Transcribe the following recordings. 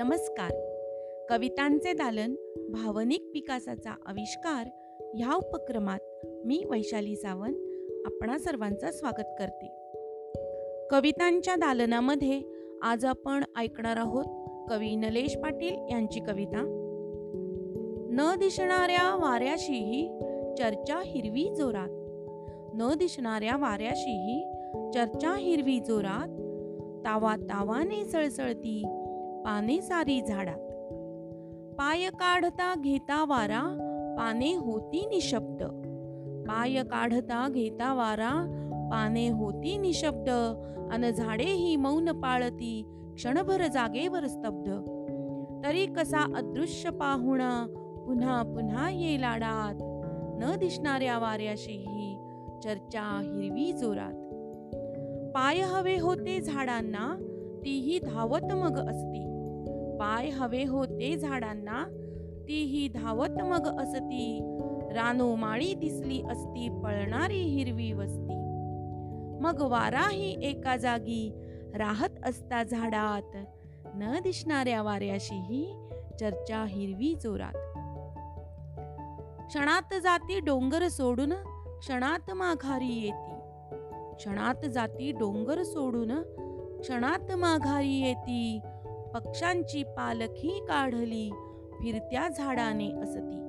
नमस्कार. कवितांचे दालन भावनिक विकासाचा आविष्कार ह्या उपक्रमात मी वैशाली सावंत आपणा सर्वांचं स्वागत करते. कवितांच्या दालनामध्ये आज आपण ऐकणार आहोत कवी नलेश पाटील यांची कविता. न दिसणाऱ्या वाऱ्याशीही चर्चा हिरवी जोरात. न दिसणाऱ्या वाऱ्याशीही चर्चा हिरवी जोरात. तावा तावाने सळसळती पाने सारी झाडात. पाय काढता घेता वारा पाने होती निशब्द. पाय काढता घेता वारा पाने होती निशब्द. अन झाडे ही मौन पाळती क्षणभर जागेवर स्तब्ध. तरी कसा अदृश्य पाहुणा पुन्हा पुन्हा ये लाडात न दिसणाऱ्या वाऱ्याशीही चर्चा हिरवी जोरात. पाय हवे होते झाडांना तीही धावत मग असती. पाय हवे होते झाडांना तीही धावत मग असती. रानो माळी दिसली असती पळणारी हिरवी वस्ती. मग वाराही एका जागी राहत असता झाडात. न दिसणाऱ्या वाऱ्याशीही चर्चा हिरवी जोरात. क्षणात जाती डोंगर सोडून क्षणात माघारी येती. क्षणात जाती डोंगर सोडून क्षणात माघारी येती. पक्ष्यांची पालखी काढली फिरत्या झाडाने असती.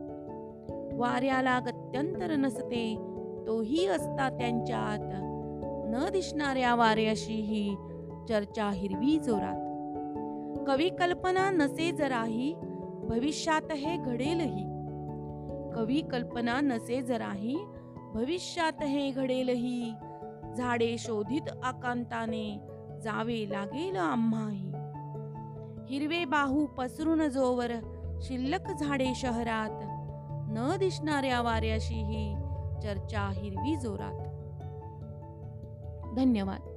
वाऱ्याला गत्यंतर नसते तोही असता त्यांच्यात. न दिसणाऱ्या वाऱ्याशीही चर्चा हिरवी जोरात. कवी कल्पना नसे जराही भविष्यात हे घडेलही. कवी कल्पना नसे जराही भविष्यात हे घडेलही. झाडे शोधित आकांताने जावे लागेल आम्हाही. हिरवे बाहू पसरून जोवर शिल्लक झाडे शहरात. न दिसणाऱ्या वाऱ्याशीही चर्चा हिरवी जोरात. धन्यवाद.